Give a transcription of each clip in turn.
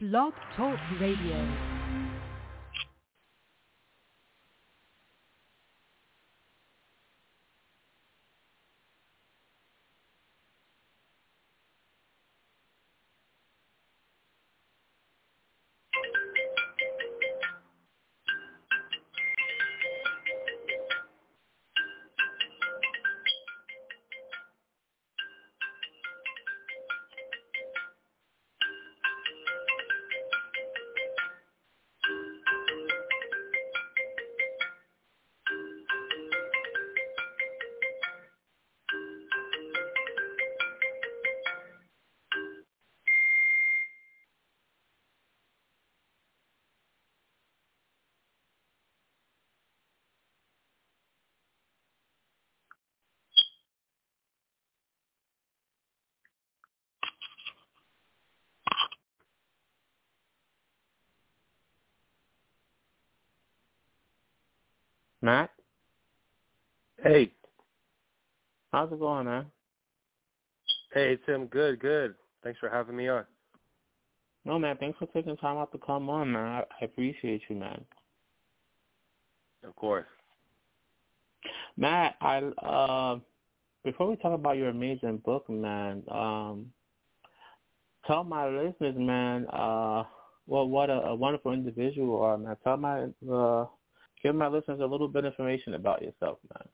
Blog Talk Radio. Matt, Hey, how's it going, man? hey, Tim. Good, good. Thanks for having me on. No, man, thanks for taking time out to come on, man. I, appreciate you, man. Of course. Matt, I uh, before we talk about your amazing book, man, um, tell my listeners, man, uh, well, what a, a wonderful individual you are, man. Tell my uh, give my listeners a little bit of information about yourself, man.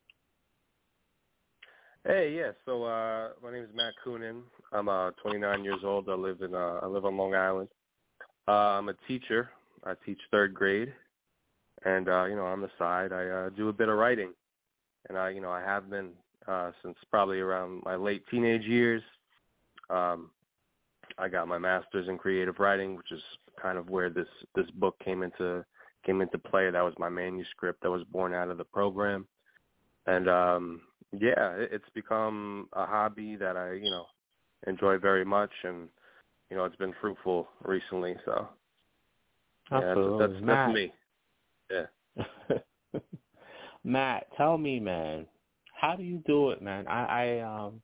Hey, yeah. So uh, my name is Matt Coonan. I'm uh, 29 years old. I live in uh, I live on Long Island. Uh, I'm a teacher. I teach third grade, and uh, you know on the side I uh, do a bit of writing, and I you know I have been uh, since probably around my late teenage years. Um, I got my master's in creative writing, which is kind of where this this book came into came into play. That was my manuscript that was born out of the program, and um, yeah, it, it's become a hobby that I you know enjoy very much, and you know it's been fruitful recently. So yeah, that's, Absolutely, that's, Matt. that's me. Yeah. Matt, tell me, man, how do you do it, man? I, I um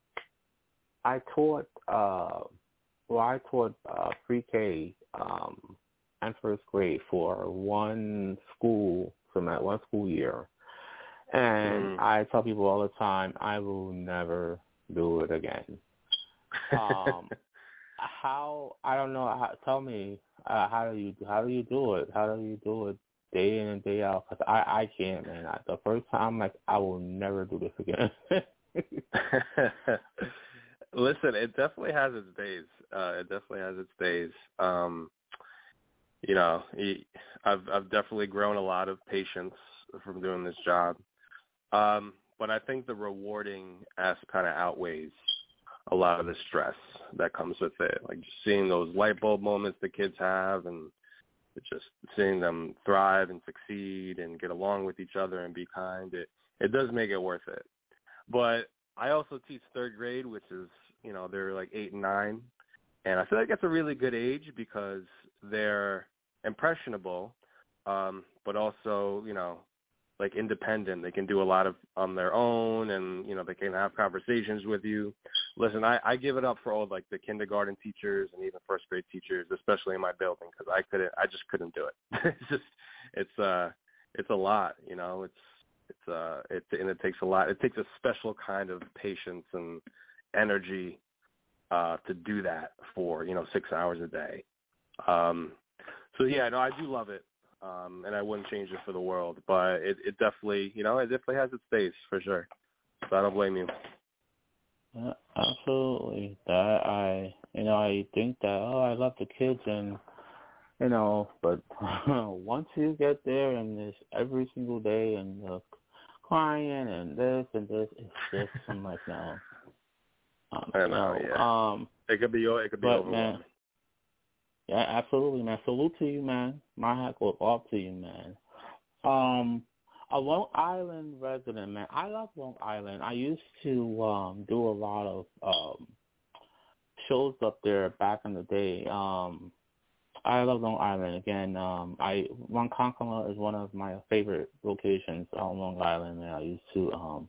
I taught uh well I taught uh pre K um and first grade for one school from that one school year. And Mm. I tell people all the time, I will never do it again. Um, how I don't know. How, tell me, uh, how do you how do you do it? How do you do it day in and day out? Because I I can't, man. I, the first time, I'm like, I will never do this again. Listen, it definitely has its days. Uh, it definitely has its days. Um, you know, I've I've definitely grown a lot of patience from doing this job. Um, but I think the rewarding aspect kind of outweighs a lot of the stress that comes with it. Like just seeing those light bulb moments the kids have, and just seeing them thrive and succeed and get along with each other and be kind. It it does make it worth it. But I also teach third grade, which is you know they're like eight and nine, and I feel like that's a really good age because they're impressionable, um, but also you know like independent. They can do a lot of on their own, and you know they can have conversations with you. Listen, I, I give it up for all like the kindergarten teachers and even first grade teachers, especially in my building, because I couldn't, I just couldn't do it. it's just, it's uh, it's a lot, you know. It's it's uh, it and it takes a lot. It takes a special kind of patience and energy uh, to do that for you know six hours a day. Um, so yeah, no, I do love it, um, and I wouldn't change it for the world. But it, it definitely, you know, it definitely has its days for sure. So I don't blame you. Uh, Absolutely. That I you know, I think that oh I love the kids and you know, but once you get there and it's every single day and uh, crying and this and this, it's just I'm like no. Um, I know, yeah. Um It could be, your it could be But, overwhelming. man, yeah, absolutely, man. Salute to you, man. My hat goes off to you, man. Um, a Long Island resident, man. I love Long Island. I used to um do a lot of um shows up there back in the day. Um, I love Long Island. Again, um, I Ronkonkoma is one of my favorite locations on Long Island, and I used to um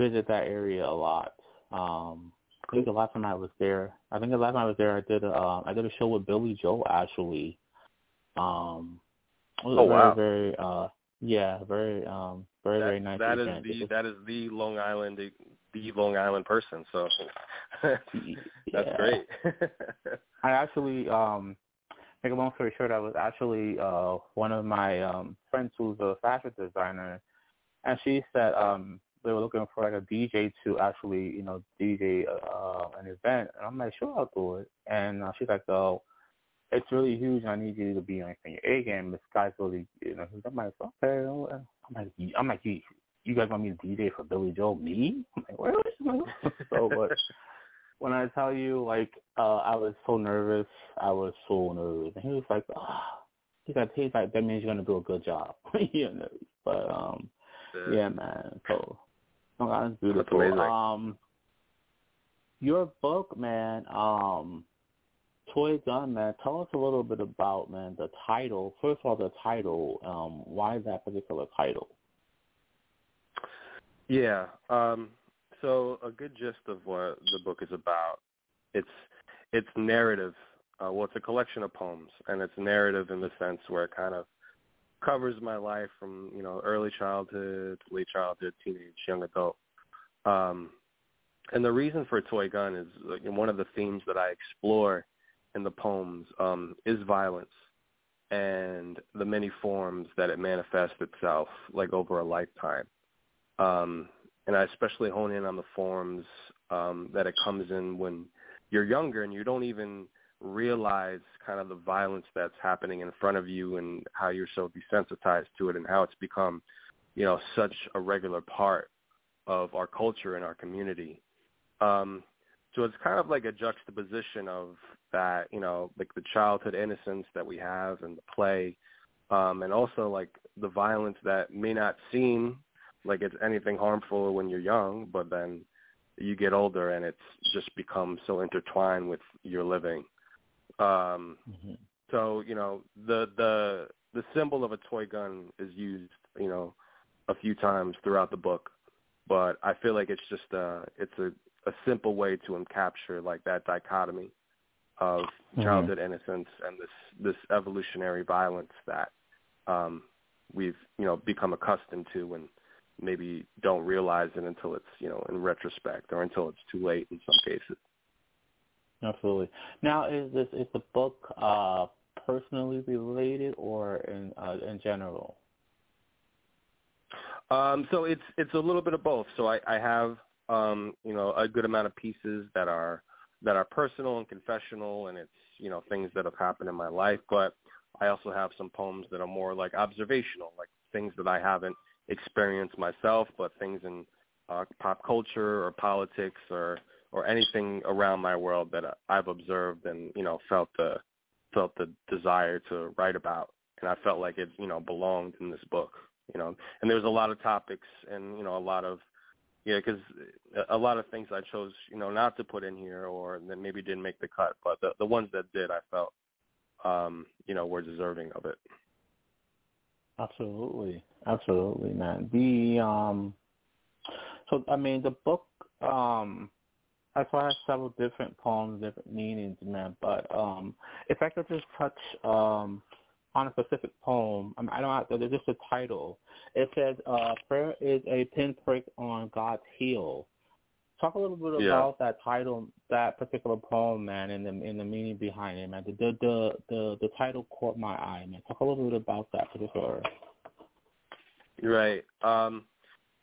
visit that area a lot. Um, I think the last time I was there, I think the last time I was there, I did a uh, I did a show with Billy Joel actually. Um, it was oh a very, wow! Very uh, yeah, very um, very that, very nice. That event. is the that is the Long Island the, the Long Island person. So that's great. I actually um make a long story short, I was actually uh one of my um friends who's a fashion designer and she said um they were looking for like a DJ to actually, you know, DJ uh an event and I'm like, Sure I'll do it and uh, she's like, Oh, it's really huge and I need you to be on your A game. This guy's really you know, I'm like, Okay I'm like I'm like you you guys want me to DJ for Billy Joel? Me? I'm like, where is so but when I tell you, like, uh, I was so nervous. I was so nervous. And he was like, oh, he's like, he's like, that means you're going to do a good job. you know, but, um, yeah, yeah man. So, oh, that's beautiful. That's amazing. Um, your book, man, um, Toy Gun, man, tell us a little bit about, man, the title. First of all, the title, um, why that particular title? Yeah. Um, so a good gist of what the book is about. It's it's narrative. Uh, well, it's a collection of poems, and it's narrative in the sense where it kind of covers my life from you know early childhood, late childhood, teenage, young adult. Um, and the reason for Toy Gun is like, one of the themes that I explore in the poems um, is violence and the many forms that it manifests itself like over a lifetime. Um, and I especially hone in on the forms um, that it comes in when you're younger and you don't even realize kind of the violence that's happening in front of you and how you're so desensitized to it and how it's become, you know, such a regular part of our culture and our community. Um, so it's kind of like a juxtaposition of that, you know, like the childhood innocence that we have and the play, um, and also like the violence that may not seem like it's anything harmful when you're young, but then you get older and it's just become so intertwined with your living. Um, mm-hmm. So you know the the the symbol of a toy gun is used you know a few times throughout the book, but I feel like it's just a it's a a simple way to capture like that dichotomy of mm-hmm. childhood mm-hmm. innocence and this this evolutionary violence that um, we've you know become accustomed to and maybe don't realize it until it's you know in retrospect or until it's too late in some cases. Absolutely. Now, is this is the book uh, personally related or in uh, in general? Um, so it's it's a little bit of both. So I, I have um, you know a good amount of pieces that are that are personal and confessional, and it's you know things that have happened in my life. But I also have some poems that are more like observational, like things that I haven't experience myself, but things in uh, pop culture or politics or or anything around my world that I've observed and you know felt the felt the desire to write about, and I felt like it you know belonged in this book. You know, and there was a lot of topics and you know a lot of yeah, because a lot of things I chose, you know, not to put in here, or that maybe didn't make the cut, but the the ones that did, I felt, um, you know, were deserving of it. Absolutely, absolutely, man. The um, so I mean, the book um, far as several different poems, different meanings, in man. But um, if I could just touch um on a specific poem, I, mean, I don't have to, there's just a title. It says, uh, "Prayer is a pinprick on God's heel." Talk a little bit yeah. about that title, that particular poem, man, and the and the meaning behind it, man. The the the the, the title caught my eye, man. Talk a little bit about that particular. Right. Um,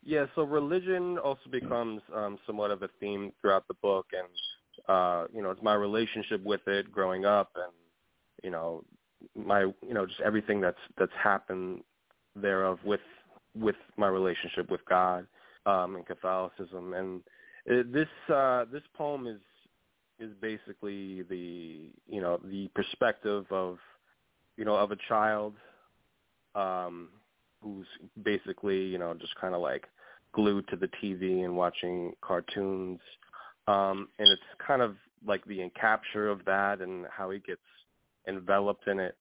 yeah. So religion also becomes um, somewhat of a theme throughout the book, and uh, you know, it's my relationship with it growing up, and you know, my you know, just everything that's that's happened thereof with with my relationship with God um, and Catholicism, and it, this uh, this poem is is basically the you know the perspective of you know of a child um, who's basically you know just kind of like glued to the TV and watching cartoons, um, and it's kind of like the capture of that and how he gets enveloped in it,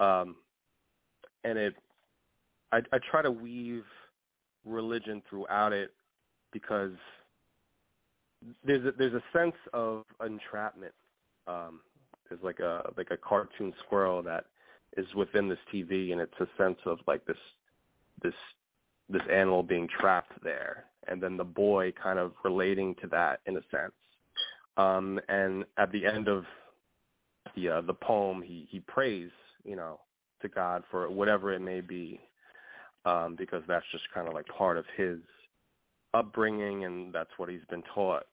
um, and it I, I try to weave religion throughout it because there's a, there's a sense of entrapment. Um, there's like a like a cartoon squirrel that is within this TV, and it's a sense of like this this this animal being trapped there, and then the boy kind of relating to that in a sense. Um, and at the end of the uh, the poem, he he prays, you know, to God for whatever it may be, um, because that's just kind of like part of his upbringing, and that's what he's been taught.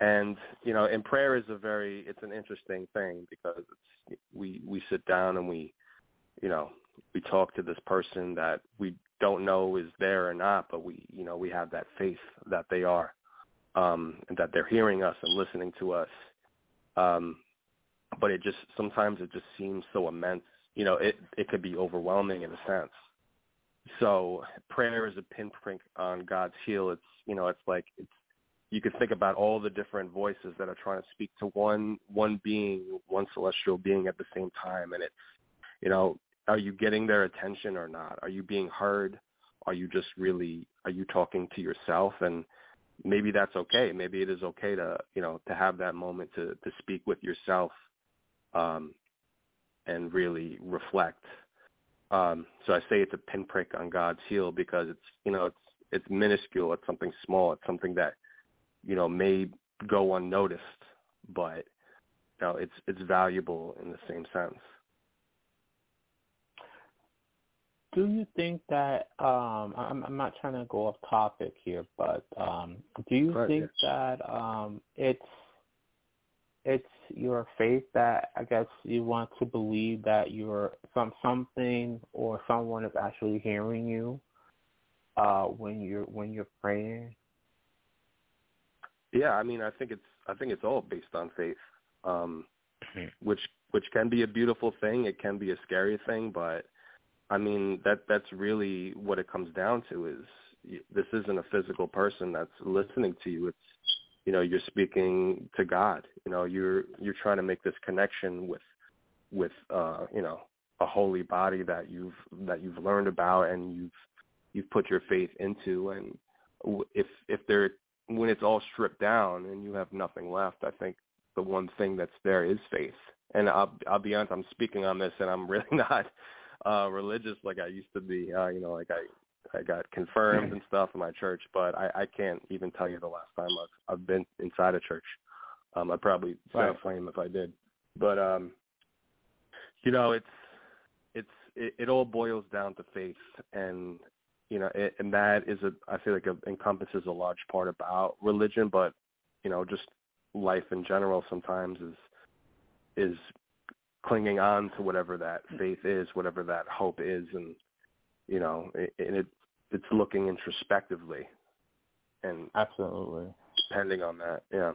And you know, and prayer is a very it's an interesting thing because it's we we sit down and we, you know, we talk to this person that we don't know is there or not, but we you know we have that faith that they are, um, and that they're hearing us and listening to us. Um, but it just sometimes it just seems so immense. You know, it it could be overwhelming in a sense. So prayer is a pinprick on God's heel. It's you know, it's like it's you could think about all the different voices that are trying to speak to one one being, one celestial being at the same time, and it's you know, are you getting their attention or not? Are you being heard? Are you just really are you talking to yourself and maybe that's okay. Maybe it is okay to, you know, to have that moment to to speak with yourself um and really reflect. Um so I say it's a pinprick on God's heel because it's, you know, it's it's minuscule, it's something small, it's something that you know, may go unnoticed, but you know, it's it's valuable in the same sense. Do you think that um I'm I'm not trying to go off topic here, but um do you Right, think that um it's it's your faith that I guess you want to believe that you're some something or someone is actually hearing you uh when you're when you're praying? Yeah, I mean, I think it's I think it's all based on faith, um, Mhm. which which can be a beautiful thing. It can be a scary thing, but I mean that that's really what it comes down to. Is this isn't a physical person that's listening to you. It's you know you're speaking to God. You know you're you're trying to make this connection with with uh, you know a holy body that you've that you've learned about and you've you've put your faith into and if if there when it's all stripped down and you have nothing left, I think the one thing that's there is faith. And I'll I'll be honest, I'm speaking on this and I'm really not uh religious like I used to be. Uh, you know, like I I got confirmed and stuff in my church, but I, I can't even tell you the last time I've I've been inside a church. Um I'd probably set Right. a flame if I did. But um you know, it's it's it, it all boils down to faith and you know, it, and that is a I feel like it encompasses a large part about religion, but you know, just life in general sometimes is is clinging on to whatever that faith is, whatever that hope is, and you know, it, and it it's looking introspectively and Absolutely. depending on that, yeah.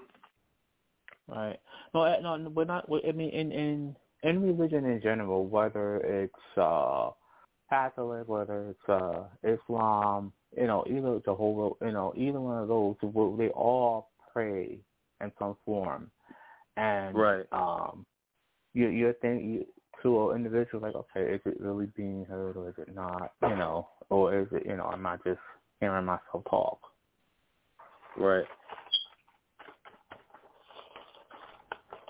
Right. No, no, we're not. I mean, in in in religion in general, whether it's uh Catholic, whether it's uh Islam, you know, either Jehovah, you know, either one of those, they all pray in some form, and Right. um, you you think you, to an individual like, okay, is it really being heard or is it not? You know, or is it, you know, am I just hearing myself talk? Right.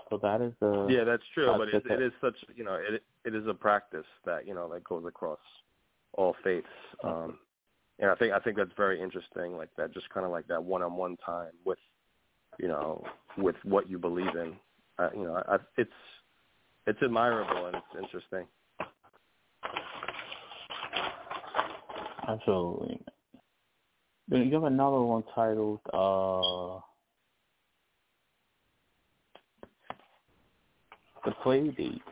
So that is the Yeah, that's true, but it it. is such you know it it is a practice that you know that goes across all faiths, um, and I think I think that's very interesting. Like that, just kind of like that one-on-one time with you know with what you believe in. Uh, you know, I, it's it's admirable and it's interesting. Absolutely. Then you have another one titled uh The Play Date.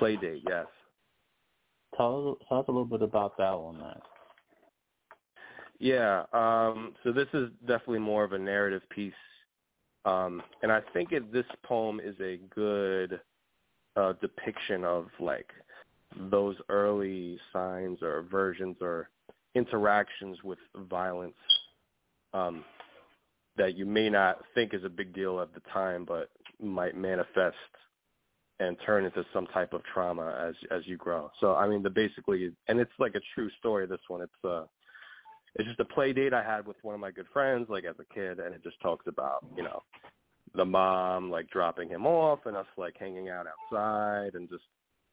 Play date, yes. Tell us tell us a little bit about that one, man. Yeah, um, so this is definitely more of a narrative piece, um, and I think it, this poem is a good uh, depiction of like those early signs or versions or interactions with violence um, that you may not think is a big deal at the time, but might manifest and turn into some type of trauma as as you grow. So I mean, the basically, and it's like a true story. This one, it's uh, it's just a play date I had with one of my good friends, like as a kid, and it just talks about you know the mom like dropping him off and us like hanging out outside and just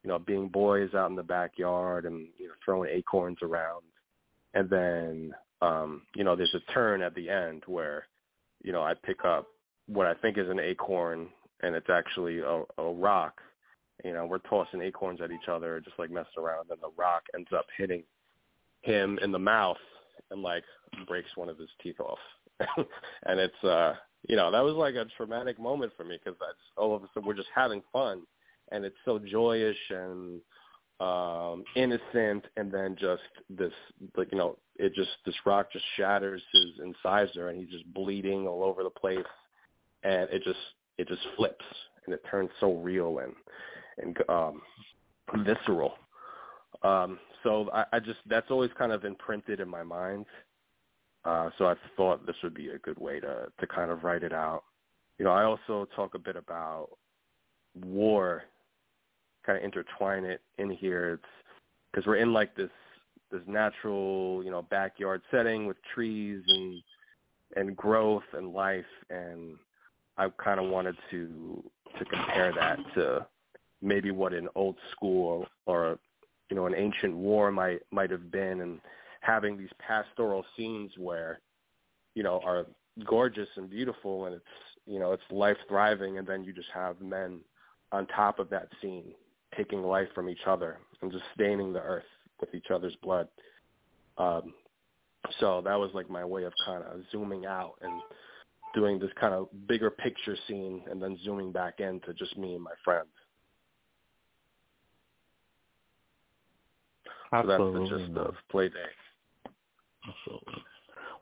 you know being boys out in the backyard and you know throwing acorns around, and then um, you know there's a turn at the end where you know I pick up what I think is an acorn and it's actually a, a rock. You know, we're tossing acorns at each other, just like messing around, and the rock ends up hitting him in the mouth and like breaks one of his teeth off. and it's uh you know that was like a traumatic moment for me because that's all of a sudden we're just having fun and it's so joyous and um innocent and then just this like you know it just this rock just shatters his incisor and he's just bleeding all over the place and it just it just flips and it turns so real and and um visceral um so I, I just that's always kind of imprinted in my mind. Uh, so I thought this would be a good way to to kind of write it out. You know, I also talk a bit about war, kind of intertwine it in here. It's because we're in like this this natural, you know, backyard setting with trees and and growth and life, and I kind of wanted to to compare that to maybe what an old school or, you know an ancient war might might have been and having these pastoral scenes where you know are gorgeous and beautiful and it's you know it's life thriving and then you just have men on top of that scene taking life from each other and just staining the earth with each other's blood. Um so that was like my way of kind of zooming out and doing this kind of bigger picture scene and then zooming back in to just me and my friends Absolutely. So that's the gist of Play Day. Absolutely.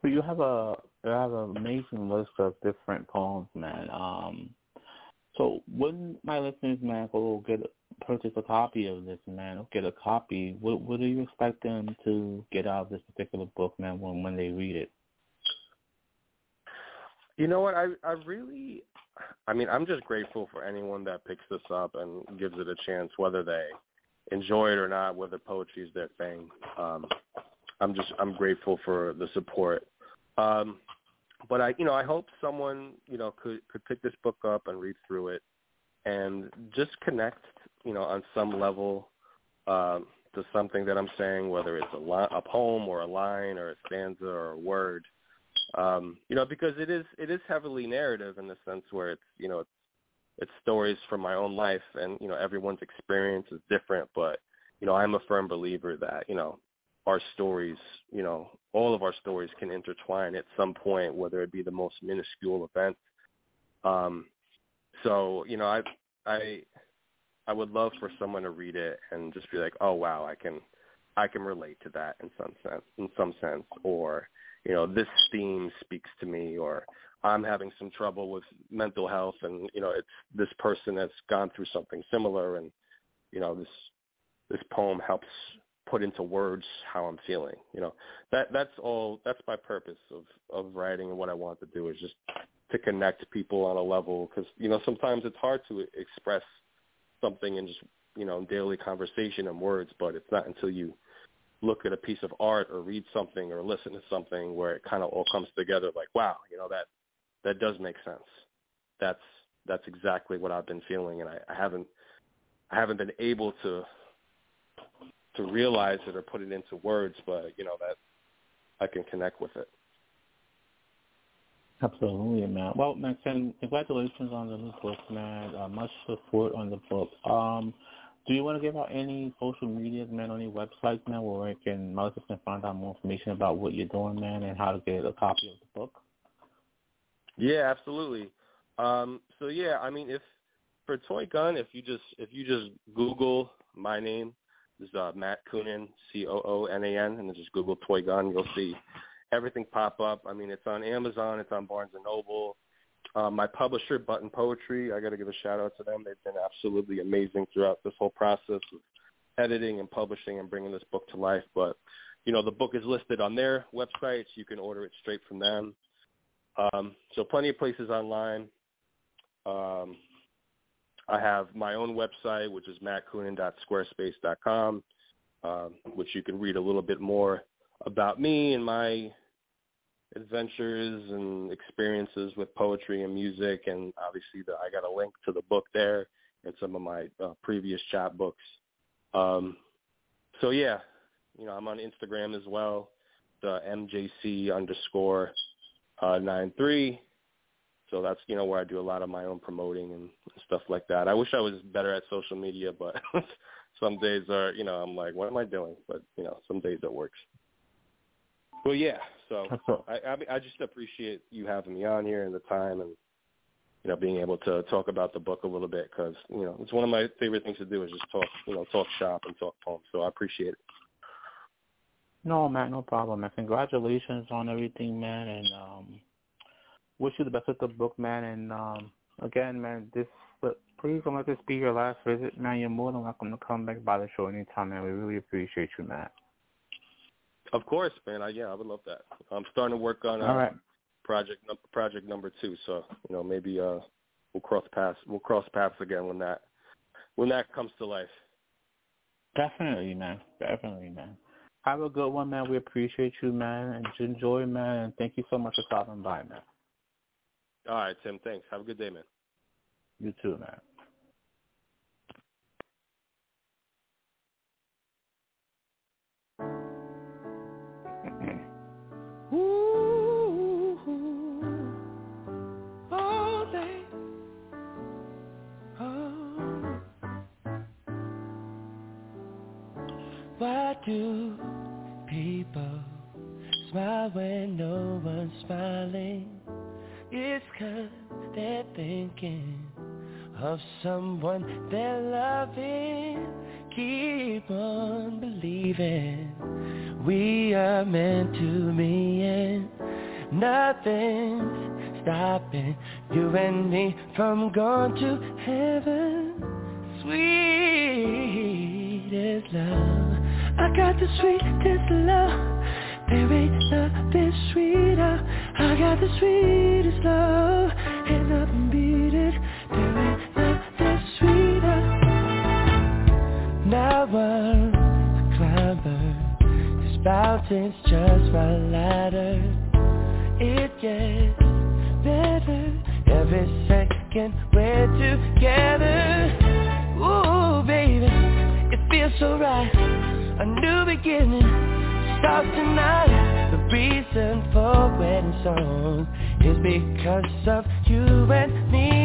Well, you have a you have an amazing list of different poems, man. Um, so when my listeners, man, will get purchase a copy of this, man, or get a copy, what what do you expect them to get out of this particular book, man, when when they read it? You know what? I I really, I mean, I'm just grateful for anyone that picks this up and gives it a chance, whether they enjoy it or not, whether poetry is their thing. Um, I'm just I'm grateful for the support. Um, but I you know I hope someone you know could could pick this book up and read through it and just connect you know on some level um, to something that I'm saying, whether it's a, li- a poem or a line or a stanza or a word. Um, you know, because it is it is heavily narrative in the sense where it's you know it's it's stories from my own life and you know everyone's experience is different but you know i'm a firm believer that you know our stories you know all of our stories can intertwine at some point whether it be the most minuscule event um so you know i i i would love for someone to read it and just be like oh wow i can i can relate to that in some sense in some sense or you know this theme speaks to me or I'm having some trouble with mental health and you know it's this person that's gone through something similar and you know this this poem helps put into words how I'm feeling you know. That that's all that's my purpose of of writing and what I want to do is just to connect people on a level because you know sometimes it's hard to express something in just you know daily conversation and words but it's not until you look at a piece of art or read something or listen to something where it kind of all comes together like wow you know that that does make sense. That's that's exactly what I've been feeling, and I, I haven't I haven't been able to to realize it or put it into words, but you know that I can connect with it. Absolutely, Matt. Well, man, congratulations on the new book, Matt. Uh, much support on the book. Um, do you want to give out any social medias, man, any websites, man, where we can, my listeners can find out more information about what you're doing, man, and how to get a copy of the book? Yeah, absolutely. Um, so yeah, I mean, if for Toy Gun, if you just if you just Google my name, this is uh, Matt Coonan, C O O N A N, and then just Google Toy Gun, you'll see everything pop up. I mean, it's on Amazon, it's on Barnes and Noble. Um, my publisher, Button Poetry, I got to give a shout out to them. They've been absolutely amazing throughout this whole process of editing and publishing and bringing this book to life. But you know, the book is listed on their websites. You can order it straight from them. Um, so plenty of places online. Um, I have my own website, which is mattcoonan.squarespace.com, um, which you can read a little bit more about me and my adventures and experiences with poetry and music, and obviously the, I got a link to the book there and some of my uh, previous chapbooks. Um, so yeah, you know, I'm on Instagram as well, the MJC underscore uh, nine three. So that's you know where I do a lot of my own promoting and stuff like that. I wish I was better at social media, but some days are you know I'm like, what am I doing? But you know, some days it works. Well, yeah. So I, I I just appreciate you having me on here and the time and you know being able to talk about the book a little bit because you know it's one of my favorite things to do is just talk you know talk shop and talk poems. So I appreciate it. No, man, no problem, man. Congratulations on everything, man, and um, wish you the best with the book, man. And um, again, man, this but please don't let this be your last visit, man. You're more than welcome to come back by the show anytime, man. We really appreciate you, man. Of course, man. I, yeah, I would love that. I'm starting to work on uh, All right. project project number two, so you know maybe uh, we'll cross paths we'll cross paths again when that when that comes to life. Definitely, man. Definitely, man. Have a good one, man. We appreciate you, man, and enjoy, man. And thank you so much for stopping by, man. All right, Tim. Thanks. Have a good day, man. You too, man. Someone they're loving. Keep on believing we are meant to be and nothing's stopping you and me from going to heaven. Sweet as love. I got the sweetest love. There ain't nothing sweeter. I got the sweetest love. Mountain's just my ladder. It gets better every second we're together. Ooh, baby, it feels so right. A new beginning starts tonight. The reason for wedding song is because of you and me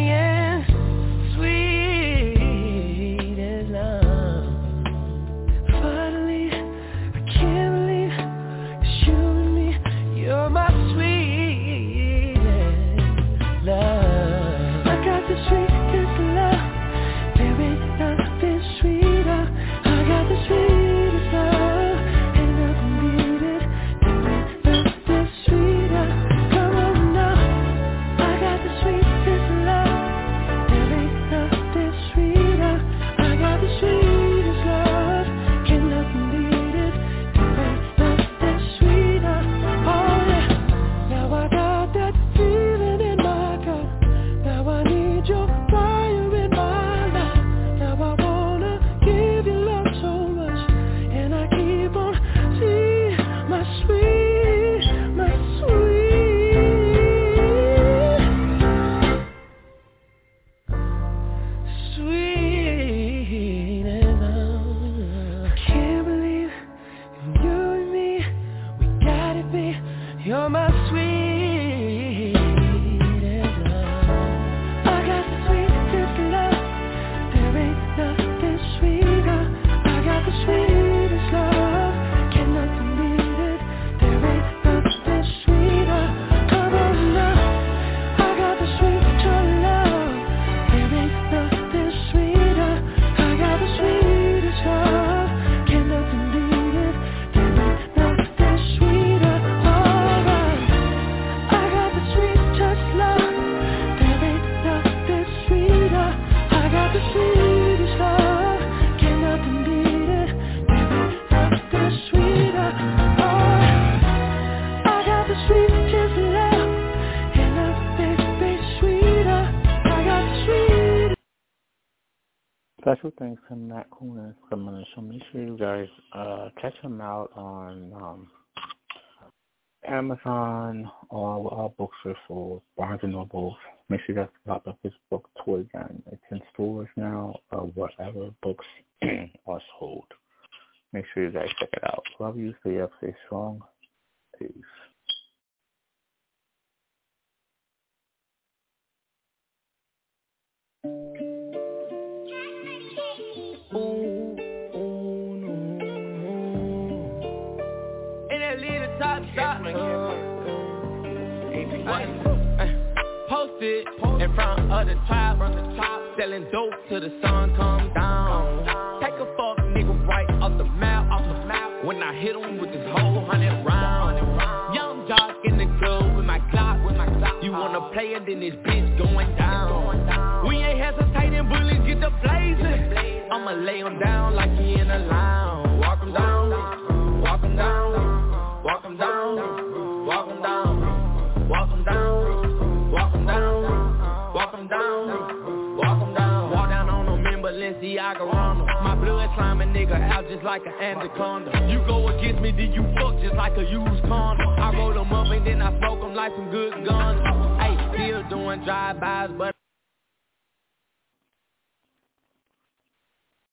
Special thanks to Matt coming on the show. Make sure you guys uh, check him out on um, Amazon, all our books are sold. Barnes and Noble. Make sure you guys pick up his book Toy Gun. It's in stores now, or whatever books are sold. Make sure you guys check it out. Love you. Stay up. Stay strong. Peace. Posted in front of the top, selling dope till the sun. Come down. Take a fuck nigga right off the map, off the map. When I hit him with this whole hundred round. Young jock in the club with my You wanna play it, then this bitch going down. We ain't hesitating, bullets get the blazing. I'ma lay him down like he in a lounge. Walk him down, walk him down, walk him down, walk nigga out just like an anaconda. You go against me, then you fuck just like a used condom. I roll them up and then I smoke them like some good guns. Hey, still doing drive-bys, but